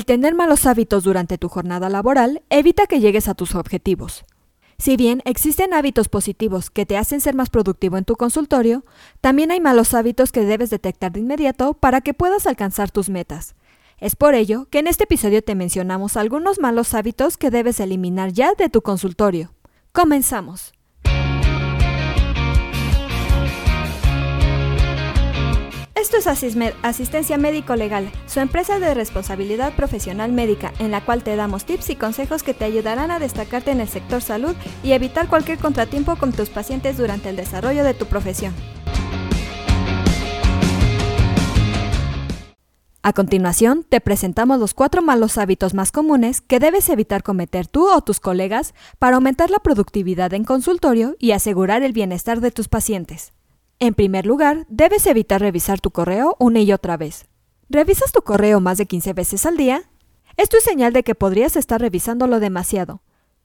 El tener malos hábitos durante tu jornada laboral evita que llegues a tus objetivos. Si bien existen hábitos positivos que te hacen ser más productivo en tu consultorio, también hay malos hábitos que debes detectar de inmediato para que puedas alcanzar tus metas. Es por ello que en este episodio te mencionamos algunos malos hábitos que debes eliminar ya de tu consultorio. Comenzamos. Asistencia Médico Legal, su empresa de responsabilidad profesional médica, en la cual te damos tips y consejos que te ayudarán a destacarte en el sector salud y evitar cualquier contratiempo con tus pacientes durante el desarrollo de tu profesión. A continuación, te presentamos los cuatro malos hábitos más comunes que debes evitar cometer tú o tus colegas para aumentar la productividad en consultorio y asegurar el bienestar de tus pacientes. En primer lugar, debes evitar revisar tu correo una y otra vez. ¿Revisas tu correo más de 15 veces al día? Esto es señal de que podrías estar revisándolo demasiado.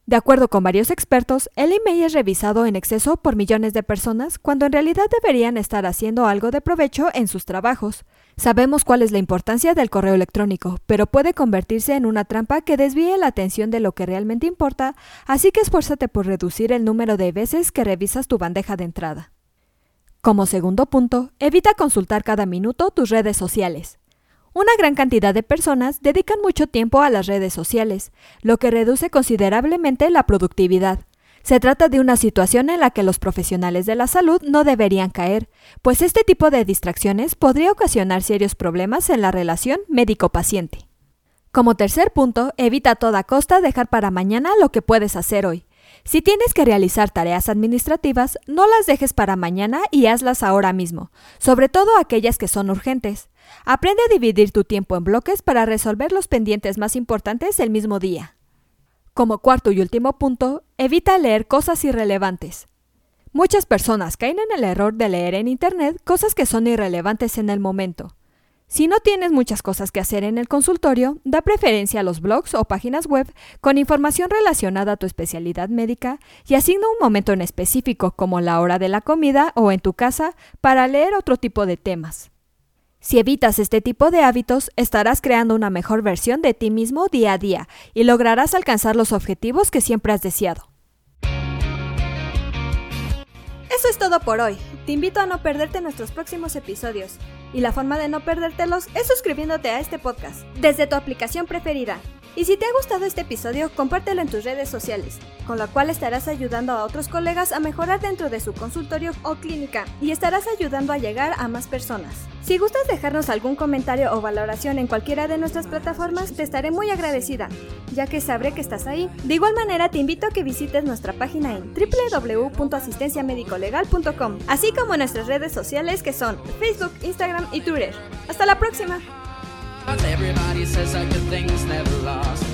De acuerdo con varios expertos, el email es revisado en exceso por millones de personas cuando en realidad deberían estar haciendo algo de provecho en sus trabajos. Sabemos cuál es la importancia del correo electrónico, pero puede convertirse en una trampa que desvíe la atención de lo que realmente importa, así que esfuérzate por reducir el número de veces que revisas tu bandeja de entrada. Como segundo punto, evita consultar cada minuto tus redes sociales. Una gran cantidad de personas dedican mucho tiempo a las redes sociales, lo que reduce considerablemente la productividad. Se trata de una situación en la que los profesionales de la salud no deberían caer, pues este tipo de distracciones podría ocasionar serios problemas en la relación médico-paciente. Como tercer punto, evita a toda costa dejar para mañana lo que puedes hacer hoy. Si tienes que realizar tareas administrativas, no las dejes para mañana y hazlas ahora mismo, sobre todo aquellas que son urgentes. Aprende a dividir tu tiempo en bloques para resolver los pendientes más importantes el mismo día. Como cuarto y último punto, evita leer cosas irrelevantes. Muchas personas caen en el error de leer en Internet cosas que son irrelevantes en el momento. Si no tienes muchas cosas que hacer en el consultorio, da preferencia a los blogs o páginas web con información relacionada a tu especialidad médica y asigna un momento en específico como la hora de la comida o en tu casa para leer otro tipo de temas. Si evitas este tipo de hábitos, estarás creando una mejor versión de ti mismo día a día y lograrás alcanzar los objetivos que siempre has deseado. Eso es todo por hoy. Te invito a no perderte nuestros próximos episodios. Y la forma de no perdértelos es suscribiéndote a este podcast desde tu aplicación preferida. Y si te ha gustado este episodio, compártelo en tus redes sociales, con lo cual estarás ayudando a otros colegas a mejorar dentro de su consultorio o clínica y estarás ayudando a llegar a más personas. Si gustas dejarnos algún comentario o valoración en cualquiera de nuestras plataformas, te estaré muy agradecida, ya que sabré que estás ahí. De igual manera, te invito a que visites nuestra página en www.asistenciamedicolegal.com, así como nuestras redes sociales que son Facebook, Instagram y Twitter. Hasta la próxima. Everybody says that good things never last.